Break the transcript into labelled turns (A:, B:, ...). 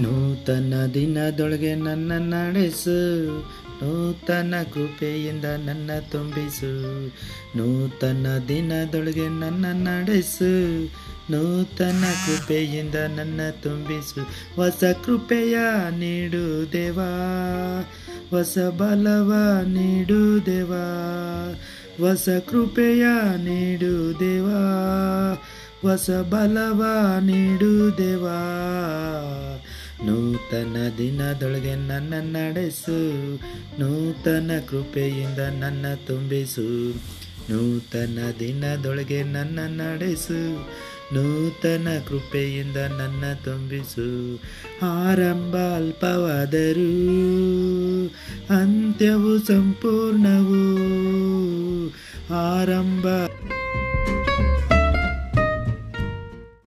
A: ನೂತನ ದಿನದೊಳಗೆ ನನ್ನ ನಡೆಸು. ನೂತನ ಕೃಪೆಯಿಂದ ನನ್ನ ತುಂಬಿಸು. ನೂತನ ದಿನದೊಳಗೆ ನನ್ನ ನಡೆಸು. ನೂತನ ಕೃಪೆಯಿಂದ ನನ್ನ ತುಂಬಿಸು. ಹೊಸ ಕೃಪೆಯ ನೀಡು ದೇವಾ. ಹೊಸ ಬಲವ ನೀಡು ದೇವಾ. ಹೊಸ ಕೃಪೆಯ ನೀಡು ದೇವಾ. ಹೊಸ ಬಲವ ನೀಡು ದೇವಾ. ನೂತನ ದಿನದೊಳಗೆ ನನ್ನ ನಡೆಸು. ನೂತನ ಕೃಪೆಯಿಂದ ನನ್ನ ತುಂಬಿಸು. ನೂತನ ದಿನದೊಳಗೆ ನನ್ನ ನಡೆಸು. ನೂತನ ಕೃಪೆಯಿಂದ ನನ್ನ ತುಂಬಿಸು. ಆರಂಭ ಅಲ್ಪವಾದರೂ ಅಂತ್ಯವು ಸಂಪೂರ್ಣವು. ಆರಂಭ